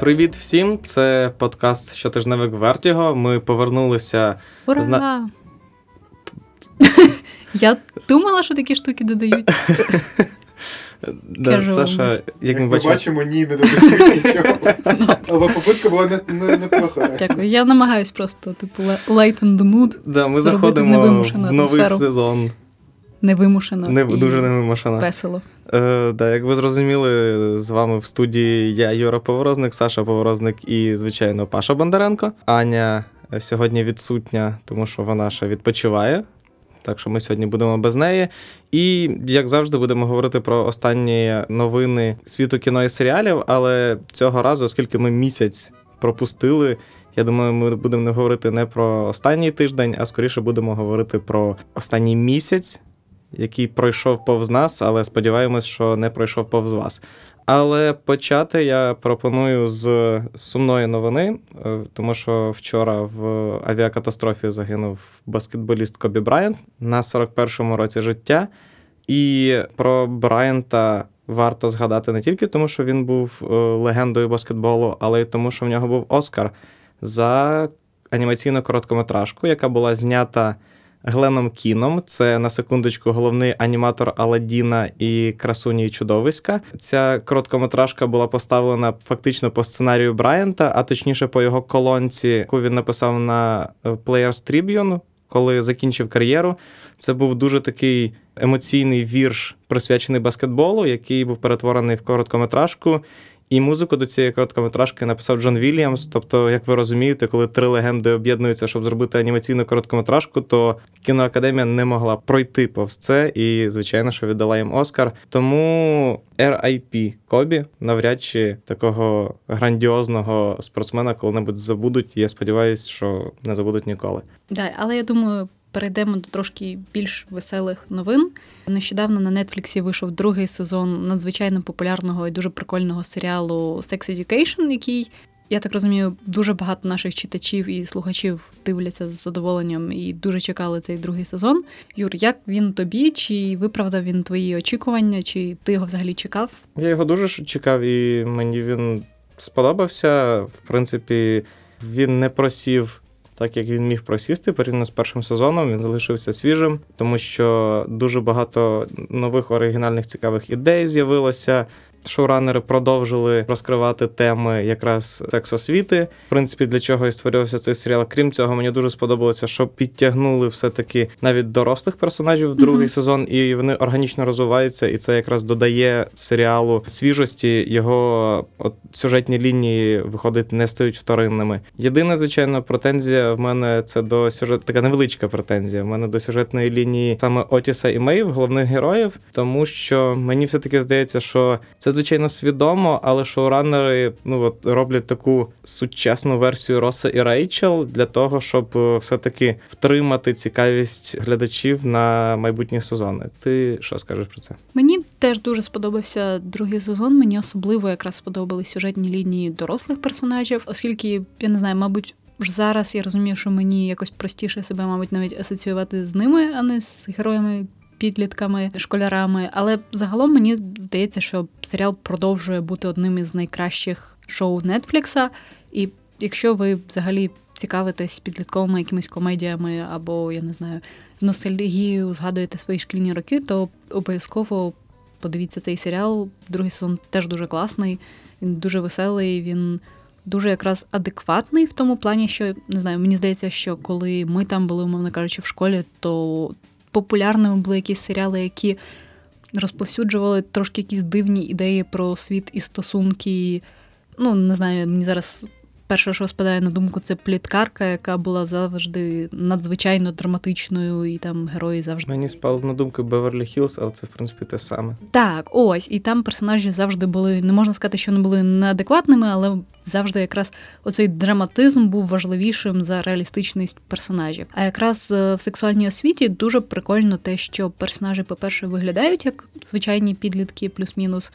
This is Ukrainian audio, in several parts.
Привіт всім! Це подкаст Щотижневик Вертіго. Ми повернулися. Ура! Зна- Я думала, що такі штуки додають. Да, Саша, ми- як ми бачимо, бачимо, ні, не додають нічого. Але попитка була не- не- неплоха. Дякую. Я намагаюсь просто, типу, le- lighten the mood, да, ми заходимо в новий сезон. Невимушено Не, і дуже невимушено. весело. Е, да, як ви зрозуміли, з вами в студії я, Юра Поворозник, Саша Поворозник і, звичайно, Паша Бондаренко. Аня сьогодні відсутня, тому що вона ще відпочиває. Так що ми сьогодні будемо без неї. І, як завжди, будемо говорити про останні новини світу кіно і серіалів. Але цього разу, оскільки ми місяць пропустили, я думаю, ми будемо не говорити не про останній тиждень, а скоріше будемо говорити про останній місяць, який пройшов повз нас, але сподіваємось, що не пройшов повз вас. Але почати я пропоную з сумної новини, е, тому що вчора в авіакатастрофі загинув баскетболіст Кобі Брайант на 41-му році життя. І про Брайанта варто згадати не тільки тому, що він був е, легендою баскетболу, але й тому, що в нього був Оскар за анімаційну короткометражку, яка була знята Гленом Кіном. Це на секундочку головний аніматор Аладдіна і красуні чудовиська. Ця короткометражка була поставлена фактично по сценарію Брайанта, а точніше по його колонці, яку він написав на е, Players Tribune, коли закінчив кар'єру. Це був дуже такий емоційний вірш, присвячений баскетболу, який був перетворений в короткометражку. І музику до цієї короткометражки написав Джон Вільямс. Тобто, як ви розумієте, коли три легенди об'єднуються, щоб зробити анімаційну короткометражку, то кіноакадемія не могла пройти повз це, і звичайно, що віддала їм Оскар. Тому R.I.P. Кобі навряд чи такого грандіозного спортсмена коли-небудь забудуть. Я сподіваюся, що не забудуть ніколи. Да, але я думаю, перейдемо до трошки більш веселих новин. Нещодавно на Нетфліксі вийшов другий сезон надзвичайно популярного і дуже прикольного серіалу Sex Education, який. Я так розумію, дуже багато наших читачів і слухачів дивляться з задоволенням і дуже чекали цей другий сезон. Юр, як він тобі? Чи виправдав він твої очікування, чи ти його взагалі чекав? Я його дуже чекав, і мені він сподобався. В принципі, він не просів так, як він міг просісти порівняно з першим сезоном. Він залишився свіжим, тому що дуже багато нових оригінальних цікавих ідей з'явилося. Шоуранери продовжили розкривати теми якраз сексосвіти. В принципі, для чого і створювався цей серіал. Крім цього, мені дуже сподобалося, що підтягнули все-таки навіть дорослих персонажів в другий Мгм. сезон, і вони органічно розвиваються, і це якраз додає серіалу свіжості. Його от, сюжетні лінії виходить не стають вторинними. Єдина, звичайно, претензія в мене це до сюжет, така невеличка претензія. В мене до сюжетної лінії саме Отіса і Мейв, головних героїв, тому що мені все-таки здається, що це звичайно свідомо, але шоуранери ну от роблять таку сучасну версію Роса і Рейчел для того, щоб е, все-таки втримати цікавість глядачів на майбутні сезони. Ти що скажеш про це? Мені теж дуже сподобався другий сезон. Мені особливо якраз сподобались сюжетні лінії дорослих персонажів, оскільки я не знаю, мабуть. Вже зараз я розумію, що мені якось простіше себе, мабуть, навіть асоціювати з ними, а не з героями, підлітками, школярами. Але загалом мені здається, що серіал продовжує бути одним із найкращих шоу Нетфлікса. І якщо ви взагалі цікавитесь підлітковими якимись комедіями або я не знаю, ностальгією, згадуєте свої шкільні роки, то обов'язково подивіться цей серіал. Другий сезон теж дуже класний, він дуже веселий, він дуже якраз адекватний в тому плані, що не знаю, мені здається, що коли ми там були, умовно кажучи, в школі, то популярними були якісь серіали, які розповсюджували трошки якісь дивні ідеї про світ і стосунки. Ну, не знаю, мені зараз перше, що спадає на думку, це пліткарка, яка була завжди надзвичайно драматичною, і там герої завжди. Мені спало на думку Беверлі Хілз, але це в принципі те саме. Так, ось, і там персонажі завжди були, не можна сказати, що вони були неадекватними, але завжди якраз оцей драматизм був важливішим за реалістичність персонажів. А якраз е, в сексуальній освіті дуже прикольно те, що персонажі, по-перше, виглядають як звичайні підлітки, плюс-мінус.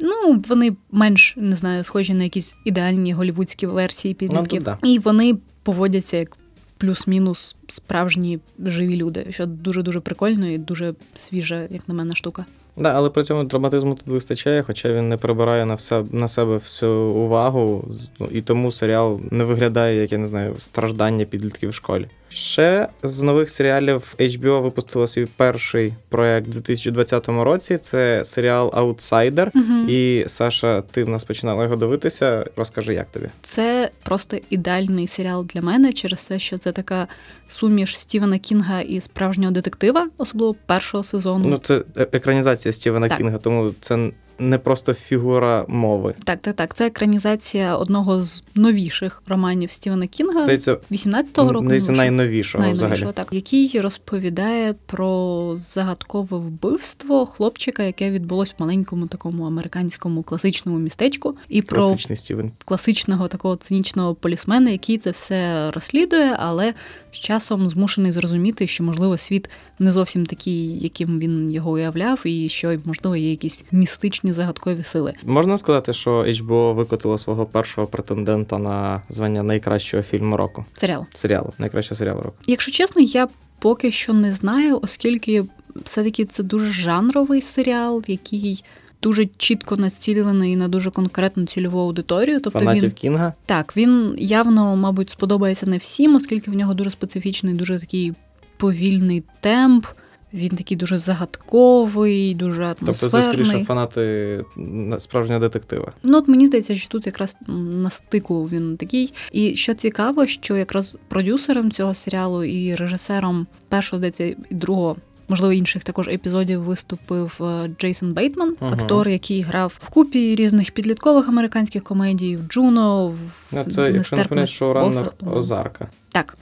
Ну, вони менш не знаю, схожі на якісь ідеальні голівудські версії підлітків. да. І вони поводяться як плюс-мінус справжні живі люди, що дуже дуже прикольно і дуже свіжа, як на мене, штука. Да, але при цьому драматизму тут вистачає, хоча він не прибирає на все на себе всю увагу, ну, і тому серіал не виглядає, як я не знаю, страждання підлітків в школі. Ще з нових серіалів HBO випустила свій перший проект у 2020 році. Це серіал Outsider. Мгм. І Саша, ти в нас починала його дивитися. Розкажи, як тобі? Це просто ідеальний серіал для мене через те, що це така суміш Стівена Кінга і справжнього детектива, особливо першого сезону. Ну, це е- екранізація Стівена Так. Кінга, тому це не просто фігура мови. Так, так, так. Це екранізація одного з новіших романів Стівена Кінга Здається, 18-го року. здається, ну, найновішого найновішого, взагалі. так, який розповідає про загадкове вбивство хлопчика, яке відбулось в маленькому такому американському класичному містечку, і про Класичний Стівен. класичного такого цинічного полісмена, який це все розслідує, але з часом змушений зрозуміти, що можливо світ не зовсім такий, яким він його уявляв, і що можливо є якісь містичні загадкові сили. Можна сказати, що HBO викотило свого першого претендента на звання найкращого фільму року. Серіал. Серіалу, найкращого серіалу року. Якщо чесно, я поки що не знаю, оскільки все-таки це дуже жанровий серіал, який. Дуже чітко націлений на дуже конкретну цільову аудиторію. Тобто Фанатів він Кінга. Так, він явно, мабуть, сподобається не всім, оскільки в нього дуже специфічний, дуже такий повільний темп. Він такий дуже загадковий, дуже Тобто це скоріше фанати на- справжнього детектива. Ну, от мені здається, що тут якраз на стику він такий. І що цікаво, що якраз продюсером цього серіалу і режисером першого, здається, і другого. Можливо, інших також епізодів виступив е, Джейсон Бейтман, Ага. актор, який грав в купі різних підліткових американських комедій, в Джуно, в Ну, це, якщо не «Нестерпних помиляюсь, шоураннер. Озарка. Так.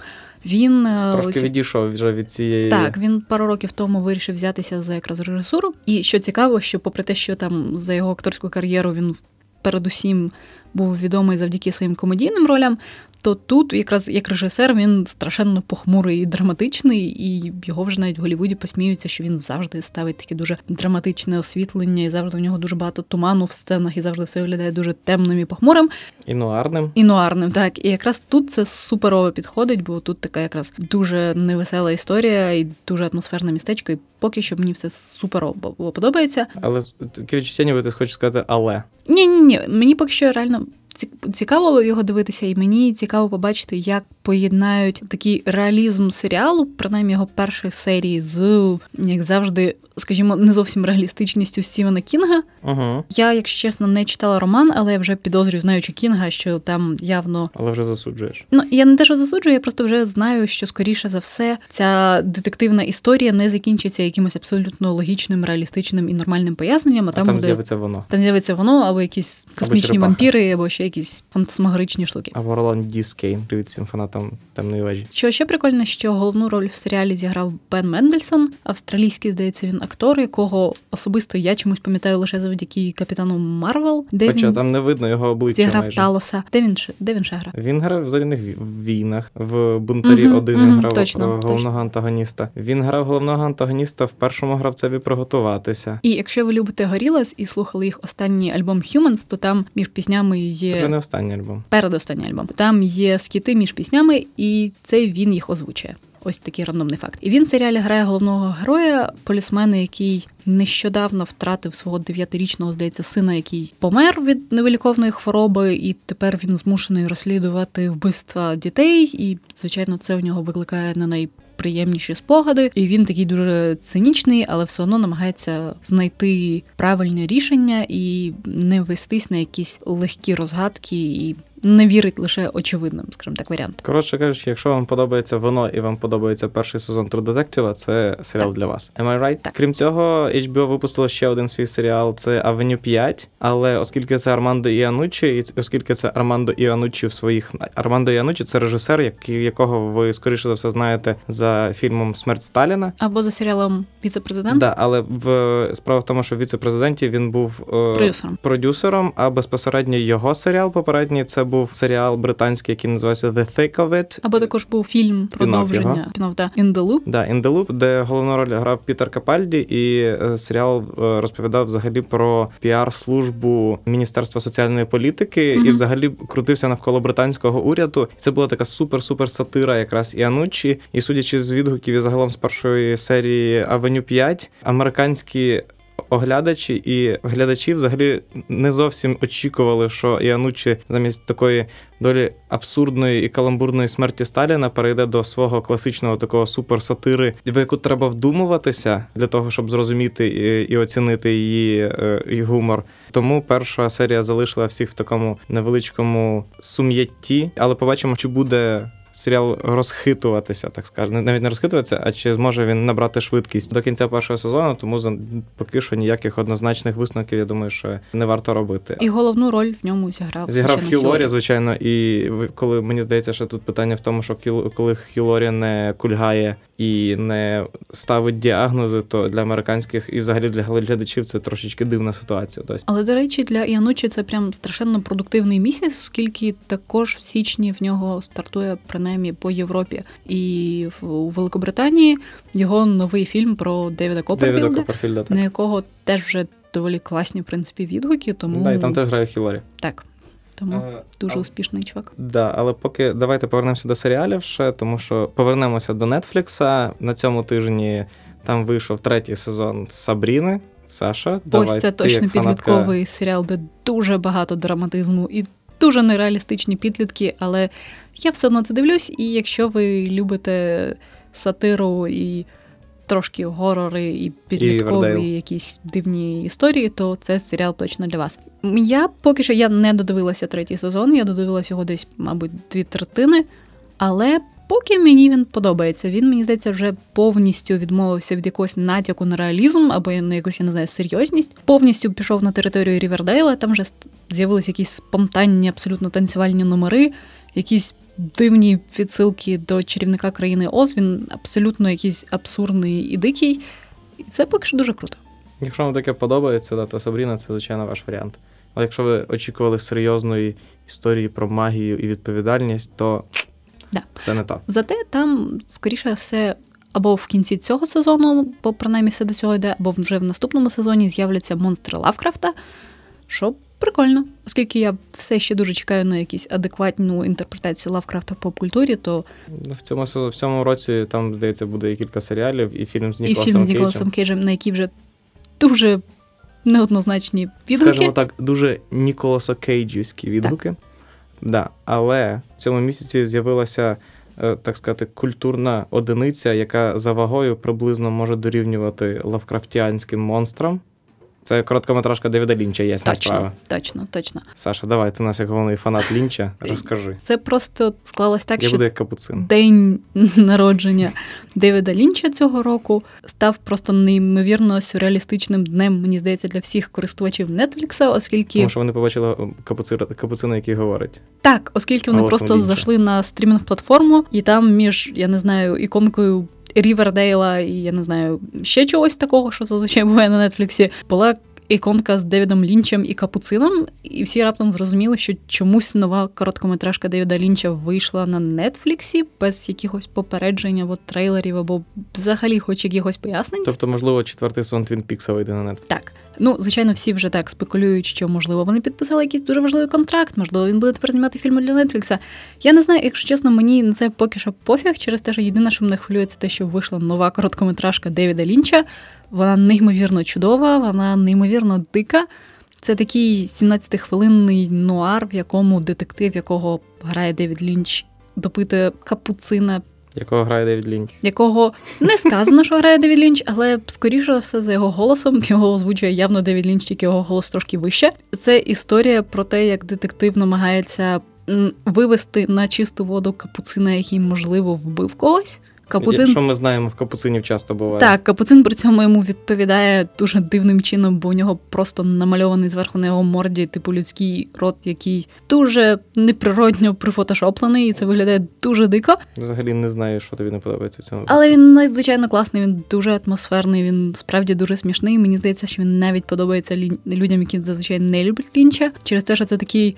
Він е, Трошки ось- відійшов вже від цієї. так, він пару років тому вирішив взятися за якраз режисуру. І що цікаво, що попри те, що там за його акторську кар'єру він передусім був відомий завдяки своїм комедійним ролям, то тут, якраз як режисер, він страшенно похмурий і драматичний, і його вже навіть в Голлівуді посміються, що він завжди ставить таке дуже драматичне освітлення, і завжди в нього дуже багато туману в сценах, і завжди все виглядає дуже темним і похмурим. І нуарним. І нуарним, так. І якраз тут це суперово підходить, бо тут така якраз дуже невесела історія і дуже атмосферне містечко. І поки що мені все суперово подобається. Але таке відчуття, ніби ти хочеш сказати, але. Ні, ні, ні. Мені поки що реально цікаво його дивитися, і мені цікаво побачити, як поєднають такий реалізм серіалу, принаймні його перших серій, з як завжди, скажімо, не зовсім реалістичністю Стівена Кінга. Угу. Я, якщо чесно, не читала роман, але я вже підозрюю, знаючи Кінга, що там явно Але вже засуджуєш. Ну, я не те, що засуджую, я просто вже знаю, що скоріше за все ця детективна історія не закінчиться якимось абсолютно логічним, реалістичним і нормальним поясненням, а А там, там буде з'явиться воно. там з'явиться воно, або якісь космічні черепаха. вампіри, або ще якісь фантасмагоричні штуки. Або Роланд Дискейн. Привіт всім фанатам темної вежі. Що ще прикольно, що головну роль в серіалі зіграв Бен Мендельсон, австралійський, здається, він актор, якого особисто я чомусь пам'ятаю лише завдяки капітану Марвел, де Хоча він там не видно його обличчя зіграв майже. Талоса. Де він ще де він ще грав? Він грав в зоряних війнах. В бунтарі 1 мгм, він грав точно, головного точно. антагоніста. Він грав головного антагоніста в першому гравцеві приготуватися. І якщо ви любите Горілас і слухали їх останній альбом Humans, то там між піснями є Це вже не останній альбом. передостанній альбом. Там є скіти між піснями, і це він їх озвучує. Ось такий рандомний факт. І він в серіалі грає головного героя, полісмена, який нещодавно втратив свого дев'ятирічного, здається, сина, який помер від невиліковної хвороби, і тепер він змушений розслідувати вбивства дітей. І, звичайно, це у нього викликає не найприємніші спогади. І він такий дуже цинічний, але все одно намагається знайти правильне рішення і не вестись на якісь легкі розгадки і не вірить лише очевидним, скажімо так, варіант. Коротше кажучи, якщо вам подобається воно і вам подобається перший сезон True Detective, це серіал Так. для вас. Am I right? Так. Крім цього, HBO випустило ще один свій серіал. Це Avenue 5. Але оскільки це Армандо Іанучі, і оскільки це Армандо Іанучі в своїх Армандо Іанучі це режисер, якого ви скоріше за все знаєте за фільмом Смерть Сталіна. Або за серіалом Віце-президент Да, але в справа в тому, що в віце-президенті він був е, продюсером. продюсером, а безпосередньо його серіал попередній це був серіал британський, який називається The Thick of It. Або також був фільм продовження Пінов та In the Loop. Да, In the Loop, де головну роль грав Пітер Капальді, і серіал е, розповідав взагалі про піар-службу Міністерства соціальної політики Мгм. і взагалі крутився навколо британського уряду. Це була така супер-супер сатира, якраз і Анучі. І судячи з відгуків і загалом з першої серії Авеню 5, американські. Оглядачі і глядачі взагалі не зовсім очікували, що Іанучі замість такої долі абсурдної і каламбурної смерті Сталіна перейде до свого класичного такого суперсатири, в яку треба вдумуватися для того, щоб зрозуміти і, і оцінити її, е, її гумор. Тому перша серія залишила всіх в такому невеличкому сум'ятті, але побачимо, чи буде. Серіал розхитуватися, так скажемо. Навіть не розхитуватися, а чи зможе він набрати швидкість до кінця першого сезону, тому за- поки що ніяких однозначних висновків, я думаю, що не варто робити. І головну роль в ньому зіграв. Зіграв Хілорі, звичайно, і коли мені здається, що тут питання в тому, що коли Хілорі не кульгає і не ставить діагнози, то для американських і взагалі для глядачів це трошечки дивна ситуація. Тобто Але до речі, для Іанучі це прям страшенно продуктивний місяць, оскільки також в січні в нього стартує принаймні поЄвропі і в у Великобританії його новий фільм про Девіда Девіда Копперфілда, Так. на якого теж вже доволі класні в принципі відгуки. Тому Да, і там теж грає Хью Лорі. так. Тому Е, дуже успішний чувак. Да, але поки давайте повернемося до серіалів ще, тому що повернемося до Нетфлікса. На цьому тижні там вийшов третій сезон Сабріни. Саша, давай, Ось це ти, точно як фанатка- підлітковий серіал, де дуже багато драматизму і дуже нереалістичні підлітки, але я все одно це дивлюсь, і якщо ви любите сатиру і трошки горори і підліткові Ривердейл. якісь дивні історії, то це серіал точно для вас. Я поки що я не додивилася третій сезон, я додивилася його десь, мабуть, дві третини, але. Поки мені він подобається, він мені здається вже повністю відмовився від якогось натяку на реалізм або на якусь, я не знаю, серйозність. Повністю пішов на територію Рівердейла. Там вже з'явилися якісь спонтанні, абсолютно танцювальні номери, якісь дивні відсилки до чарівника країни Оз. Він абсолютно якийсь абсурдний і дикий. І це поки що дуже круто. Якщо вам таке подобається, да, то Сабріна це, звичайно, ваш варіант. Але якщо ви очікували серйозної історії про магію і відповідальність, то Да. це не так. Зате там, скоріше все, або в кінці цього сезону, бо принаймні все до цього йде, або вже в наступному сезоні з'являться монстри Лавкрафта, що прикольно. Оскільки я все ще дуже чекаю на якусь адекватну інтерпретацію Лавкрафта в поп-культурі, то В цьому, в цьому році там, здається, буде і кілька серіалів, і фільм з і фільм з Ніколасом Кейджем, на який вже дуже неоднозначні відгуки. Скажімо так, дуже Ніколасо Кейджівські відгуки. Да. Але в цьому місяці з'явилася, е, так сказати, культурна одиниця, яка за вагою приблизно може дорівнювати лавкрафтіанським монстрам. Це короткометражка Девіда Лінча, ясна Точно, справа. точно, точно. Саша, давай, ти у нас як головний фанат Лінча, розкажи. Це просто склалось так, Я що буду як капуцин. день народження Девіда Лінча цього року став просто неймовірно сюрреалістичним днем, мені здається, для всіх користувачів Нетфлікса, оскільки Тому що вони побачили е, капуцира, капуцина, який говорить. так, оскільки вони Голосом просто Лінча. зайшли на стрімінг-платформу, і там між, я не знаю, іконкою. Рівердейла і я не знаю ще чогось такого, що зазвичай буває на Нетфліксі, була іконка з Девідом Лінчем і Капуцином, і всі раптом зрозуміли, що чомусь нова короткометражка Девіда Лінча вийшла на Нетфліксі без якихось попереджень або трейлерів, або взагалі хоч якихось пояснень. Тобто, можливо, четвертий сезон Твін Пікса вийде на Netflix. Так, ну звичайно, всі вже так спекулюють, що можливо вони підписали якийсь дуже важливий контракт, можливо, він буде тепер знімати фільми для Нетфлікса. Я не знаю, якщо чесно, мені на це поки що пофіг, через те, що єдине, що мене хвилює, це те, що вийшла нова короткометражка Девіда Лінча. Вона неймовірно чудова, вона неймовірно дика. Це такий 17-хвилинний нуар, в якому детектив, якого грає Девід Лінч, допитує капуцина Якого грає Девід Лінч? якого не сказано, що грає Девід Лінч, але скоріше за все за його голосом його озвучує явно Девід Лінч, тільки його голос трошки вище. Це історія про те, як детектив намагається вивести на чисту воду капуцина, який можливо вбив когось. Капуцин Якщо ми знаємо, в капуцинів часто буває. так, капуцин при цьому йому відповідає дуже дивним чином, бо у нього просто намальований зверху на його морді, типу людський рот, який дуже неприродньо прифотошоплений, і це виглядає дуже дико. Взагалі не знаю, що тобі не подобається в цьому. Але він надзвичайно класний, він дуже атмосферний, він справді дуже смішний. Мені здається, що він навіть подобається лін... людям, які зазвичай не люблять лінча, через те, що це такий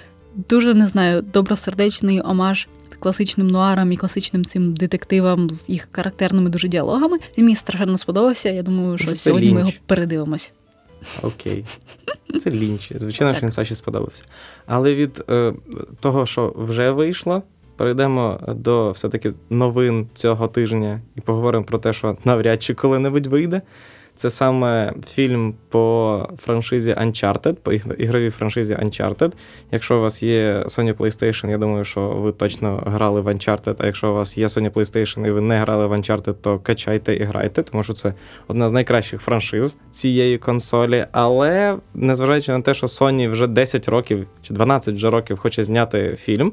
дуже не знаю, добросердечний омаж класичним нуарам і класичним цим детективам з їх характерними дуже діалогами. Він мені страшенно сподобався. Я думаю, що Це сьогодні ми його передивимось. Окей. Це Лінч. Звичайно, що він Саші сподобався. Але від е, того, що вже вийшло, перейдемо до все-таки новин цього тижня і поговоримо про те, що навряд чи коли-небудь вийде. Це саме фільм по франшизі Uncharted, по ігровій франшизі Uncharted. Якщо у вас є Sony PlayStation, я думаю, що ви точно грали в Uncharted, а якщо у вас є Sony PlayStation і ви не грали в Uncharted, то качайте і грайте, тому що це одна з найкращих франшиз цієї консолі. Але незважаючи на те, що Sony вже 10 років чи 12 вже років хоче зняти фільм.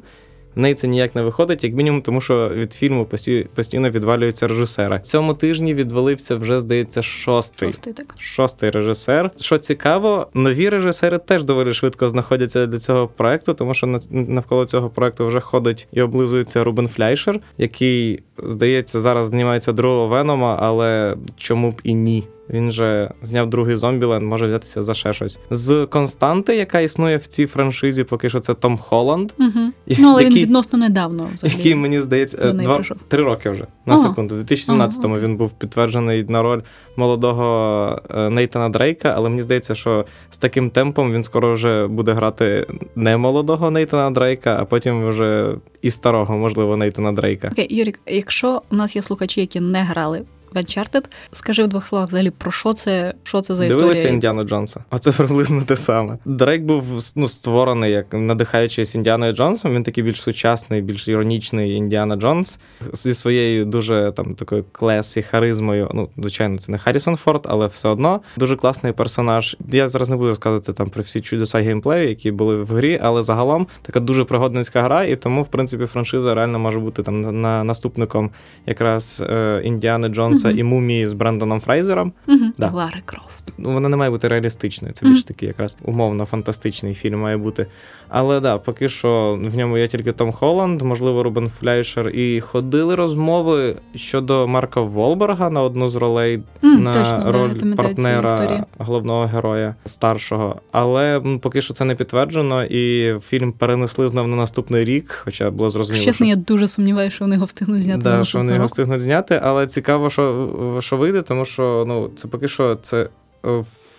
В неї це ніяк не виходить, як мінімум, тому що від фільму пості- постійно відвалюється режисера. Цьому тижні відвалився вже, здається, шостий. Шостий так. Шостий режисер. Що цікаво, нові режисери теж доволі швидко знаходяться для цього проекту, тому що на- навколо цього проекту вже ходить і облизується Рубен Фляйшер, який, здається, зараз знімається другого Венома, але чому б і ні. Він же зняв другий зомбіленд, може взятися за ще щось. З константи, яка існує в цій франшизі, поки що це Том Холланд. Угу. Ну, але він відносно недавно взагалі. який мені здається два три роки вже на Ага. секунду. У 2017-му Ага, він був підтверджений на роль молодого е, Нейтана Дрейка, але мені здається, що з таким темпом він скоро вже буде грати не молодого Нейтана Дрейка, а потім вже і старого, можливо, Нейтана Дрейка. Окей, Юрік, якщо у нас є слухачі, які не грали в Uncharted, скажи в двох словах взагалі про що це, що це за Дивилися історія? Індіану Джонса. А це приблизно те саме. Дрейк був ну, створений як надихаючись Індіаною Джонсом. Він такий більш сучасний, більш іронічний Індіана Джонс зі своєю дуже там такою classy, харизмою. Ну, звичайно, це не Харрісон Форд, але все одно дуже класний персонаж. Я зараз не буду розказувати там про всі чудеса геймплею, які були в грі, але загалом така дуже пригодницька гра, і тому, в принципі, франшиза реально може бути там на, на наступником якраз е, Індіани Джонса Мгм. і мумії з Брендоном Фрейзером. Да. Лари Крофт. Ну, вона не має бути реалістичною. Це більш такий якраз умовно фантастичний фільм має бути. Але да, поки що в ньому є тільки Том Холланд, можливо, Рубен Фляйшер. І ходили розмови щодо Марка Волберга на одну з ролей М, на точно, роль історію. партнера головного героя старшого. Але м, поки що це не підтверджено, і фільм перенесли знов на наступний рік, хоча було зрозуміло. Чесно, що... я дуже сумніваюся, що вони його встигнуть зняти. на що вони його встигнуть зняти, але цікаво, що, що вийде, тому що ну, це поки що це.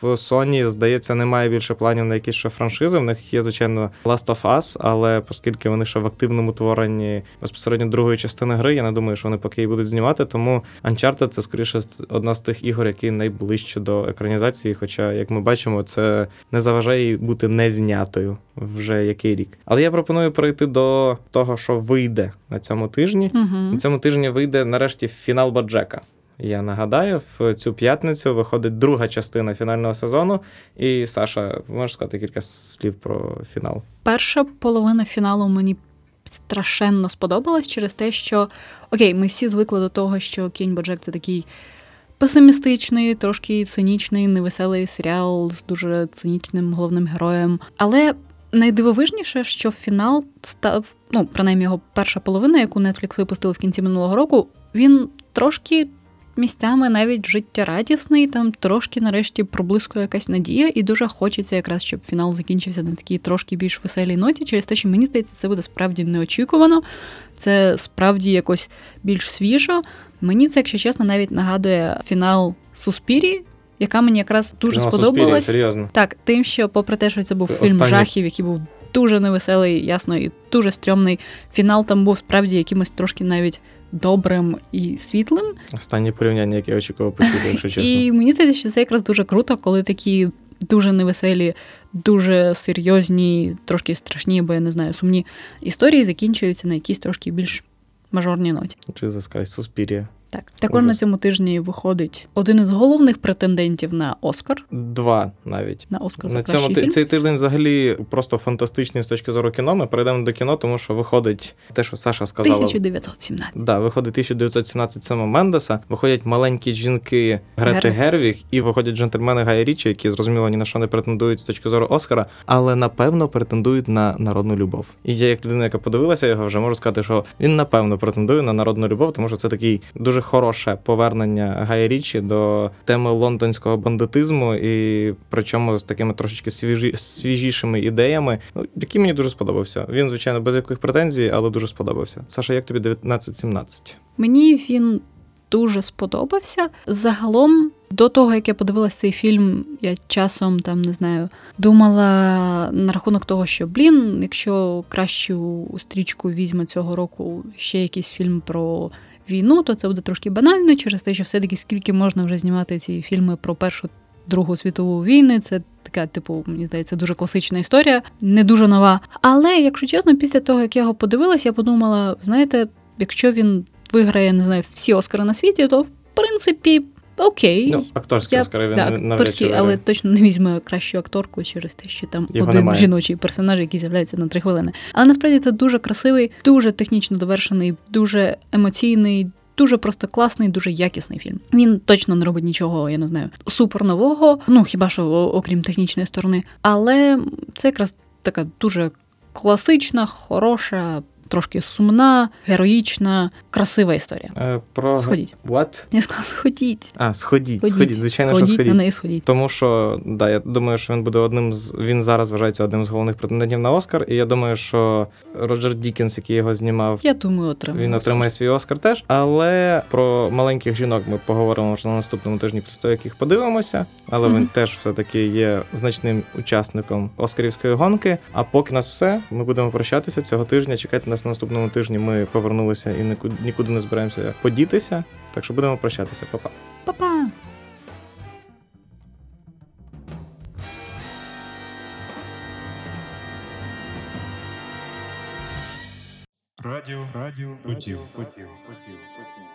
В Sony, здається, немає більше планів на якісь ще франшизи. В них є, звичайно, Last of Us, але оскільки вони ще в активному творенні безпосередньо другої частини гри, я не думаю, що вони поки її будуть знімати. Тому Uncharted це скоріше одна з тих ігор, які найближче до екранізації. Хоча, як ми бачимо, це не заважає їй бути не знятою вже який рік. Але я пропоную перейти до того, що вийде на цьому тижні. Мгм. На цьому тижні вийде нарешті фінал Боджека. Я нагадаю, в цю п'ятницю виходить друга частина фінального сезону. І Саша, можеш сказати кілька слів про фінал? Перша половина фіналу мені страшенно сподобалась через те, що окей, ми всі звикли до того, що Кінь Боджек це такий песимістичний, трошки цинічний, невеселий серіал з дуже цинічним головним героєм. Але найдивовижніше, що фінал став, ну, принаймні його перша половина, яку Netflix випустили в кінці минулого року, він трошки. Місцями навіть життєрадісний, там трошки нарешті проблискує якась надія, і дуже хочеться якраз, щоб фінал закінчився на такій трошки більш веселій ноті, через те, що мені здається, це буде справді неочікувано, це справді якось більш свіжо. Мені це, якщо чесно, навіть нагадує фінал Суспірі, яка мені якраз дуже Фінал сподобалась. Серйозно. Так, тим, що, попри те, що це був Це фільм жахів, який був дуже невеселий, ясно, і дуже стрьомний, фінал там був справді якимось трошки навіть добрим і світлим. Останнє порівняння, яке я очікував почути, якщо чесно. І мені здається, що це якраз дуже круто, коли такі дуже невеселі, дуже серйозні, трошки страшні, бо я не знаю, сумні історії закінчуються на якійсь трошки більш мажорній ноті. Jesus Christ, Суспірія. Так, також Ужас. на цьому тижні виходить один із головних претендентів на Оскар. Два навіть. На Оскар за На кращий цьому ти- фільм. цей тиждень взагалі просто фантастичний з точки зору кіно. Ми перейдемо до кіно, тому що виходить те, що Саша сказала. 1917. Да, виходить 1917 Сема Мендеса, виходять маленькі жінки Грети Гер- Гервіг і виходять джентльмени Гая Річі, які зрозуміло ні на що не претендують з точки зору Оскара, але напевно претендують на народну любов. І я, як людина, яка подивилася його, вже можу сказати, що він напевно претендує на народну любов, тому що це такий дуже хороше повернення Гая Річі до теми лондонського бандитизму, і причому з такими трошечки свіжі, свіжішими ідеями, ну, який мені дуже сподобався. Він, звичайно, без яких претензій, але дуже сподобався. Саша, як тобі 1917? Мені він дуже сподобався. Загалом До того, як я подивилася цей фільм, я часом там не знаю, думала на рахунок того, що блін, якщо кращу стрічку візьме цього року ще якийсь фільм про війну, то це буде трошки банально через те, що все-таки скільки можна вже знімати ці фільми про першу. Другу світову війни, це така, типу, мені здається, дуже класична історія, не дуже нова. Але, якщо чесно, після того, як я його подивилась, я подумала: знаєте, якщо він виграє, не знаю, всі Оскари на світі, то в принципі окей. Ну, акторський Я- Оскар він так, навряд чи акторський, але виграє. точно не візьме кращу акторку через те, що там Його один немає. жіночий персонаж, який з'являється на три хвилини. Але насправді це дуже красивий, дуже технічно довершений, дуже емоційний. Дуже просто класний, дуже якісний фільм. Він точно не робить нічого, я не знаю, супер нового, ну хіба що окрім технічної сторони. Але це якраз така дуже класична, хороша, трошки сумна, героїчна, красива історія. Е, Про... Сходіть. What? Я сказала, сходіть. А, сходіть, Сходіть, сходіть, звичайно, сходіть що сходіть. на неї сходіть. Тому що да, я думаю, що він буде одним з він зараз вважається одним з головних претендентів на Оскар. І я думаю, що Роджер Дікінс, який його знімав, Я думаю, отримаю. він отримає свій Оскар теж. Але про маленьких жінок ми поговоримо вже на наступному тижні, після того, як їх подивимося. Але він теж все-таки є значним учасником Оскарівської гонки. А поки нас все, ми будемо прощатися цього тижня. Чекайте нас на наступному тижні. Ми повернулися і нікуди, нікуди не збираємося подітися. Так що будемо прощатися. Па-па. Па-па. Радіо, радіо, потів, потів, потів, потів.